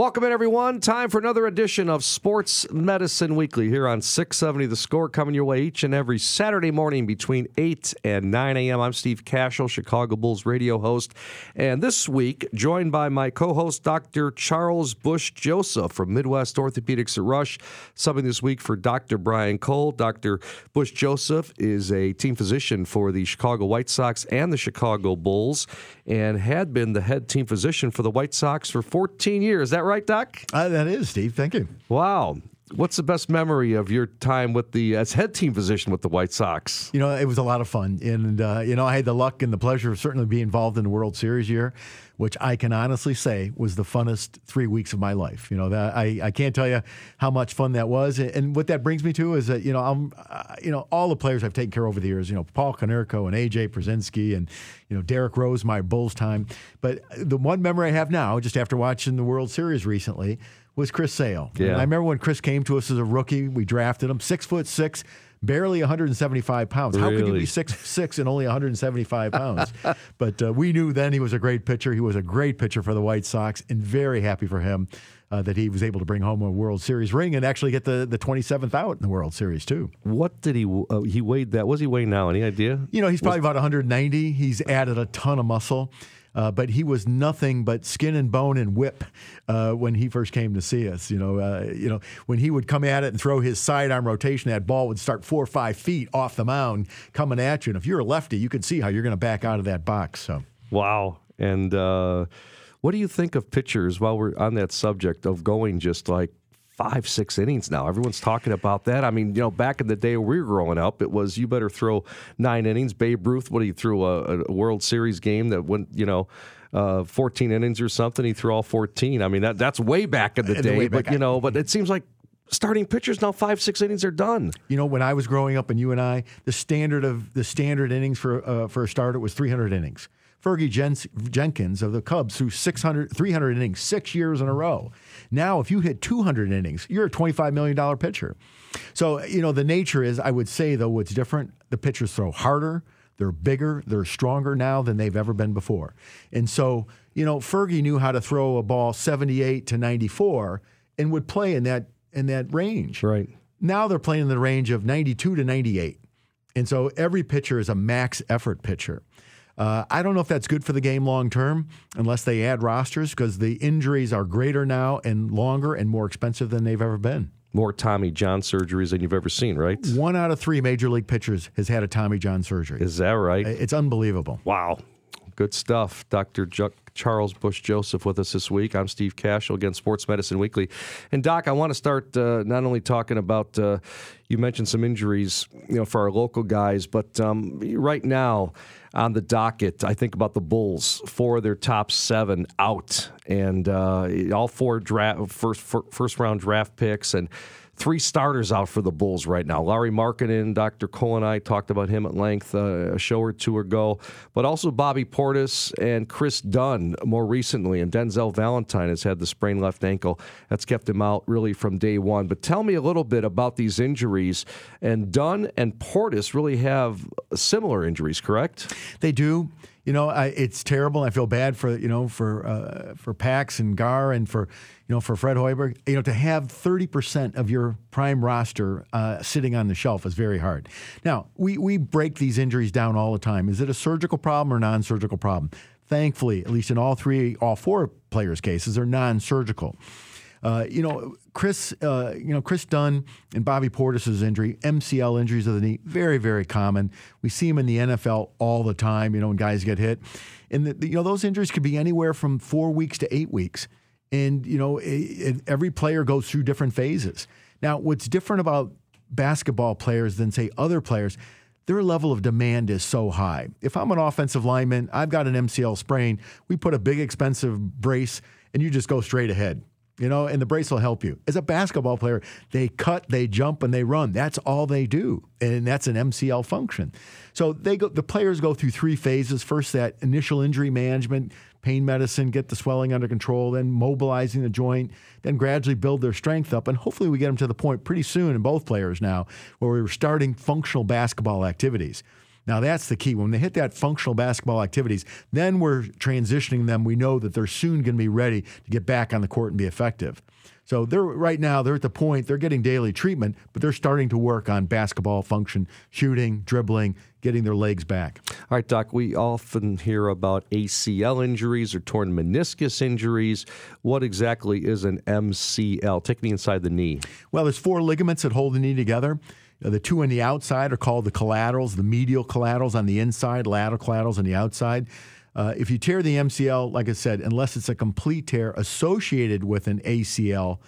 Welcome in, everyone. Time for another edition of Sports Medicine Weekly here on 670 The Score, coming your way each and every Saturday morning between 8 and 9 a.m. I'm Steve Kashul, Chicago Bulls radio host. And this week, joined by my co host, Dr. Charles Bush Joseph from Midwest Orthopedics at Rush. Subbing this week for Dr. Brian Cole. Dr. Bush Joseph is a team physician for the Chicago White Sox and the Chicago Bulls and had been the head team physician for the White Sox for 14 years. Is that right, Doc? Uh, that is, Steve. Thank you. Wow. What's the best memory of your time with the as head team physician with the White Sox? You know, it was a lot of fun, and uh, you know, I had the luck and the pleasure of certainly being involved in the World Series year, which I can honestly say was the funnest three weeks of my life. You know, that I, I can't tell you how much fun that was, and what that brings me to is that you know I'm, uh, you know, all the players I've taken care of over the years. You know, Paul Konerko and AJ Pierzynski and you know Derrick Rose, my Bulls time. But the one memory I have now, just after watching the World Series recently was Chris Sale. Yeah. And I remember when Chris came to us as a rookie, we drafted him, six foot six, barely 175 pounds. How could you be six six and only 175 pounds? but uh, we knew then he was a great pitcher. He was a great pitcher for the White Sox, and very happy for him. Uh, that he was able to bring home a World Series ring and actually get the, the 27th out in the World Series, too. What did he uh, he weighed that? Does he weighing now? Any idea? You know, he's probably about 190. He's added a ton of muscle. Uh, but he was nothing but skin and bone and whip uh, when he first came to see us. You know, uh, you know when he would come at it and throw his sidearm rotation, that ball would start four or five feet off the mound coming at you. And if you're a lefty, you could see how you're going to back out of that box. So Wow. And uh, what do you think of pitchers while we're on that subject of going just like five, six innings now? Everyone's talking about that. I mean, you know, back in the day we were growing up, it was you better throw nine innings. Babe Ruth, what he threw a, a World Series game that went, you know, uh, 14 innings or something. He threw all 14. I mean, that that's way back in the day, but you know, but it seems like starting pitchers now five, six innings are done. you know, when I was growing up, and you and I, the standard of the standard innings for uh, for a starter was 300 innings. Fergie Jenkins of the Cubs threw 600, 300 innings six years in a row. Now, if you hit 200 innings, you're a $25 million pitcher. So, you know, the nature is, I would say, though, what's different, the pitchers throw harder, they're bigger, they're stronger now than they've ever been before. And so, you know, Fergie knew how to throw a ball 78 to 94 and would play in that in that range. Right. Now they're playing in the range of 92 to 98. And so every pitcher is a max effort pitcher. Uh, I don't know if that's good for the game long term unless they add rosters because the injuries are greater now and longer and more expensive than they've ever been. More Tommy John surgeries than you've ever seen, right? One out of three major league pitchers has had a Tommy John surgery. Is that right? It's unbelievable. Wow. Good stuff. Dr. Ju- Charles Bush Joseph with us this week. I'm Steve Kashul, again, Sports Medicine Weekly. And, Doc, I want to start uh, not only talking about, uh, you mentioned some injuries, you know, for our local guys, but um, right now on the docket, I think about the Bulls, four of their top seven out, and uh, all four draft, first, first round draft picks, and three starters out for the Bulls right now. Lauri Markkanen, Dr. Cole and I talked about him at length uh, a show or two ago, but also Bobby Portis and Kris Dunn more recently. And Denzel Valentine has had the sprained left ankle. That's kept him out really from day one. But tell me a little bit about these injuries. And Dunn and Portis really have similar injuries, correct? They do. You know, I, it's terrible. I feel bad for you know for uh, for Pax and Gar and for you know for Fred Hoiberg. You know, to have thirty percent of your prime roster uh, sitting on the shelf is very hard. Now, we we break these injuries down all the time. Is it a surgical problem or non-surgical problem? Thankfully, at least in all three, all four players' cases, are non-surgical. Uh, you know, Kris, uh, you know, Kris Dunn and Bobby Portis's injury, MCL injuries of the knee, very, very common. We see them in the NFL all the time. You know, when guys get hit, and the, you know those injuries could be anywhere from four weeks to eight weeks, and you know, it, it- every player goes through different phases. Now, what's different about basketball players than say other players? Their level of demand is so high. If I'm an offensive lineman, I've got an MCL sprain. We put a big expensive brace, and you just go straight ahead you know, and the brace will help you. As a basketball player, they cut, they jump, and they run. That's all they do, and that's an MCL function. So they go. The players go through three phases. First, that initial injury management, pain medicine, get the swelling under control, then mobilizing the joint, then gradually build their strength up, and hopefully we get them to the point pretty soon in both players now where we're starting functional basketball activities. Now that's the key. When they hit that functional basketball activities, then we're transitioning them. We know that they're soon going to be ready to get back on the court and be effective. So they're right now they're at the point they're getting daily treatment, but they're starting to work on basketball function, shooting, dribbling, getting their legs back. All right, Doc. We often hear about ACL injuries or torn meniscus injuries. What exactly is an MCL? Take me inside the knee. Well, there's four ligaments that hold the knee together. Uh, the two on the outside are called the collaterals, the medial collaterals on the inside, lateral collaterals on the outside. Uh, if you tear the MCL, like I said, unless it's a complete tear associated with an ACL,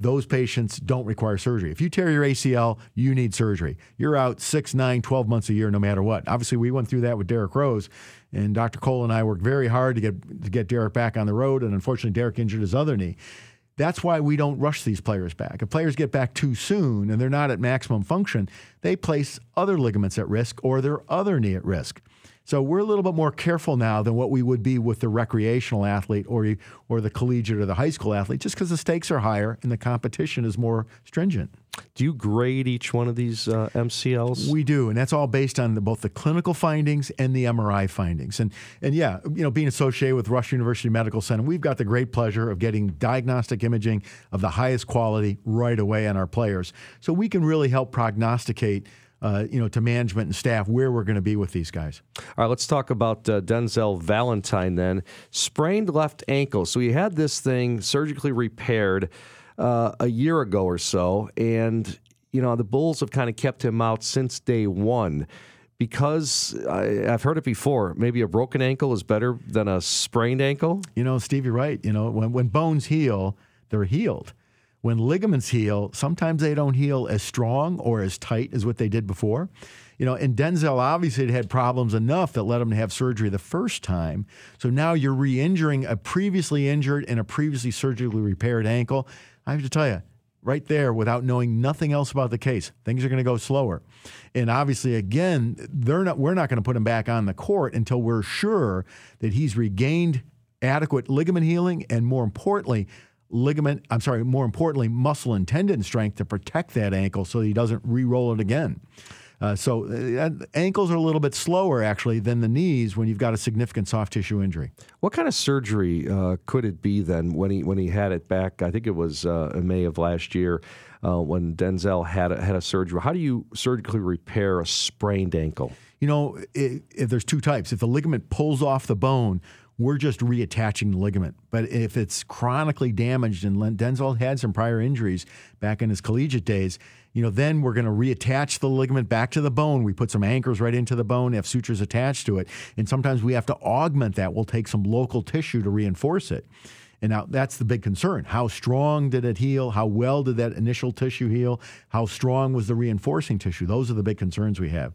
those patients don't require surgery. If you tear your ACL, you need surgery. You're out six, nine, 12 months a year, no matter what. Obviously, we went through that with Derrick Rose, and Dr. Cole and I worked very hard to get to get Derrick back on the road, and unfortunately, Derrick injured his other knee. That's why we don't rush these players back. If players get back too soon and they're not at maximum function, they place other ligaments at risk or their other knee at risk. So we're a little bit more careful now than what we would be with the recreational athlete or or the collegiate or the high school athlete, just because the stakes are higher and the competition is more stringent. Do you grade each one of these uh, MCLs? We do, and that's all based on the, both the clinical findings and the MRI findings. And and yeah, you know, being associated with Rush University Medical Center, we've got the great pleasure of getting diagnostic imaging of the highest quality right away on our players, so we can really help prognosticate uh, you know, to management and staff where we're going to be with these guys. All right, let's talk about uh, Denzel Valentine then. Sprained left ankle. So he had this thing surgically repaired uh, a year ago or so, and you know the Bulls have kind of kept him out since day one. Because I, have heard it before, maybe a broken ankle is better than a sprained ankle. You know, Steve, you're right. You know, when, when bones heal, they're healed. When ligaments heal, sometimes they don't heal as strong or as tight as what they did before. You know, and Denzel obviously had problems enough that led him to have surgery the first time. So now you're re injuring a previously injured and a previously surgically repaired ankle. I have to tell you, right there, without knowing nothing else about the case, things are going to go slower. And obviously, again, they're not, we're not going to put him back on the court until we're sure that he's regained adequate ligament healing and, more importantly, ligament, I'm sorry, more importantly, muscle and tendon strength to protect that ankle so he doesn't re roll it again. Uh, so uh, ankles are a little bit slower actually than the knees when you've got a significant soft tissue injury. What kind of surgery uh, could it be then when he when he had it back? I think it was uh, in May of last year uh, when Denzel had a, had a surgery. How do you surgically repair a sprained ankle? You know, it, it, there's two types. If the ligament pulls off the bone, we're just reattaching the ligament. But if it's chronically damaged, and Denzel had some prior injuries back in his collegiate days, you know, then we're going to reattach the ligament back to the bone. We put some anchors right into the bone, have sutures attached to it. And sometimes we have to augment that. We'll take some local tissue to reinforce it. And now that's the big concern. How strong did it heal? How well did that initial tissue heal? How strong was the reinforcing tissue? Those are the big concerns we have.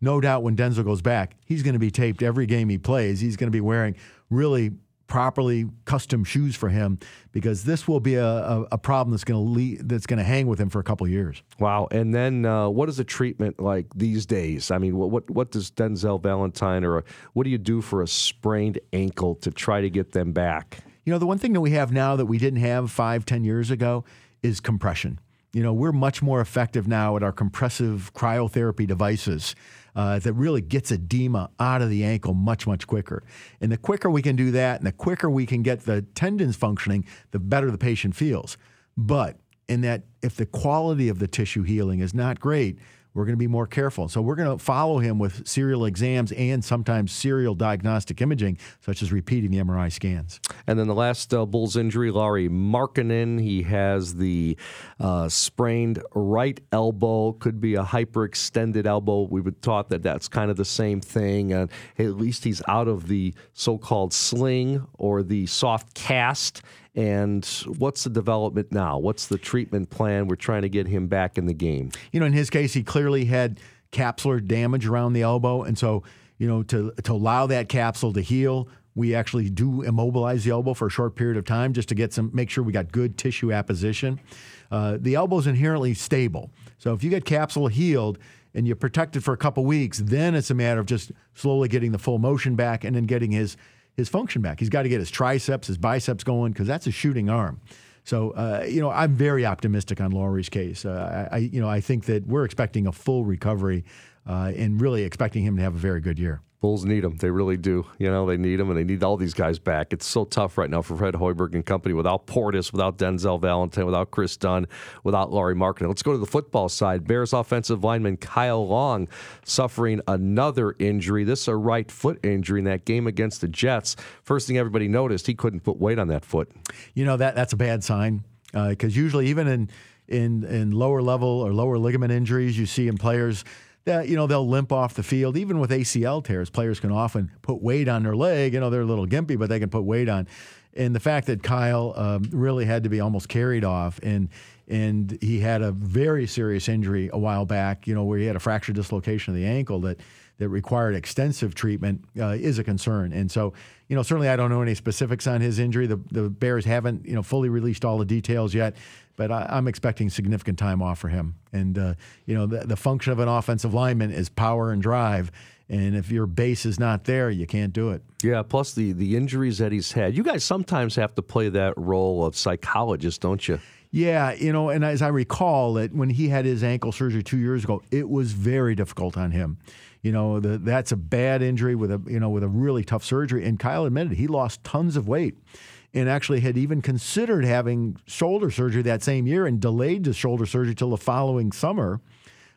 No doubt when Denzel goes back, he's going to be taped every game he plays. He's going to be wearing really properly custom shoes for him because this will be a, a, a problem that's going to that's going to hang with him for a couple years. Wow! And then uh, what is the treatment like these days? I mean, what, what what does Denzel Valentine or what do you do for a sprained ankle to try to get them back? You know, the one thing that we have now that we didn't have five, ten years ago is compression. You know, we're much more effective now at our compressive cryotherapy devices uh, that really gets edema out of the ankle much, much quicker. And the quicker we can do that and the quicker we can get the tendons functioning, the better the patient feels. But in that, if the quality of the tissue healing is not great, we're going to be more careful. So we're going to follow him with serial exams and sometimes serial diagnostic imaging, such as repeating the MRI scans. And then the last uh, Bulls injury, Lauri Markkanen, he has the uh, sprained right elbow, could be a hyperextended elbow. We would thought that that's kind of the same thing. And at least he's out of the so-called sling or the soft cast and what's the development now? What's the treatment plan? We're trying to get him back in the game. You know, in his case, he clearly had capsular damage around the elbow, and so you know to to allow that capsule to heal, we actually do immobilize the elbow for a short period of time just to get some make sure we got good tissue apposition. Uh, the elbow is inherently stable, so if you get capsule healed and you protect it for a couple weeks, then it's a matter of just slowly getting the full motion back and then getting his his function back. He's got to get his triceps, his biceps going because that's a shooting arm. So uh, you know, I'm very optimistic on Lauri's case. Uh, I, you know, I think that we're expecting a full recovery uh, and really expecting him to have a very good year. Bulls need them. They really do. You know, they need them, and they need all these guys back. It's so tough right now for Fred Hoiberg and company without Portis, without Denzel Valentine, without Kris Dunn, without Lauri Markin. Let's go to the football side. Bears offensive lineman Kyle Long suffering another injury. This is a right foot injury in that game against the Jets. First thing everybody noticed, he couldn't put weight on that foot. You know that that's a bad sign because uh, usually even in in in lower level or lower ligament injuries, you see in players that you know they'll limp off the field. Even with ACL tears, players can often put weight on their leg. You know they're a little gimpy, but they can put weight on. And the fact that Kyle um, really had to be almost carried off, and and he had a very serious injury a while back. You know where he had a fracture dislocation of the ankle that that required extensive treatment uh, is a concern. And so, you know, certainly I don't know any specifics on his injury. The, the Bears haven't, you know, fully released all the details yet but I, am expecting significant time off for him. And uh, you know, the, the function of an offensive lineman is power and drive. And if your base is not there, you can't do it. Yeah. Plus the the injuries that he's had. You guys sometimes have to play that role of psychologist, don't you? Yeah, you know, and as I recall that when he had his ankle surgery two years ago, it was very difficult on him. You know, the, that's a bad injury with a you know with a really tough surgery. And Kyle admitted he lost tons of weight and actually had even considered having shoulder surgery that same year and delayed the shoulder surgery till the following summer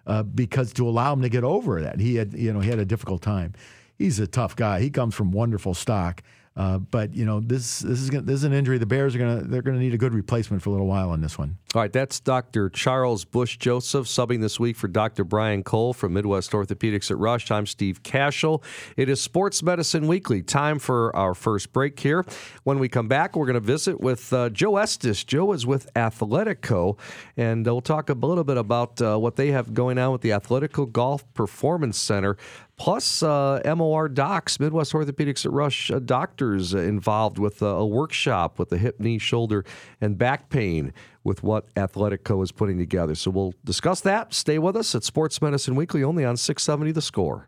uh, because to allow him to get over that. He had, you know, he had a difficult time. He's a tough guy. He comes from wonderful stock. Uh, but you know this this is gonna, this is an injury. The Bears are gonna they're gonna need a good replacement for a little while on this one. All right, that's Dr. Charles Bush Joseph subbing this week for Dr. Brian Cole from Midwest Orthopedics at Rush. I'm Steve Kashul. It is Sports Medicine Weekly. Time for our first break here. When we come back, we're to visit with uh, Joe Estes. Joe is with Athletico, and we'll talk a little bit about uh, what they have going on with the Athletico Golf Performance Center plus uh, MOR docs, Midwest Orthopedics at Rush uh, doctors uh, involved with a workshop with the hip, knee, shoulder, and back pain with what Athletico is putting together. So we'll discuss that. Stay with us at Sports Medicine Weekly only on 670 The Score.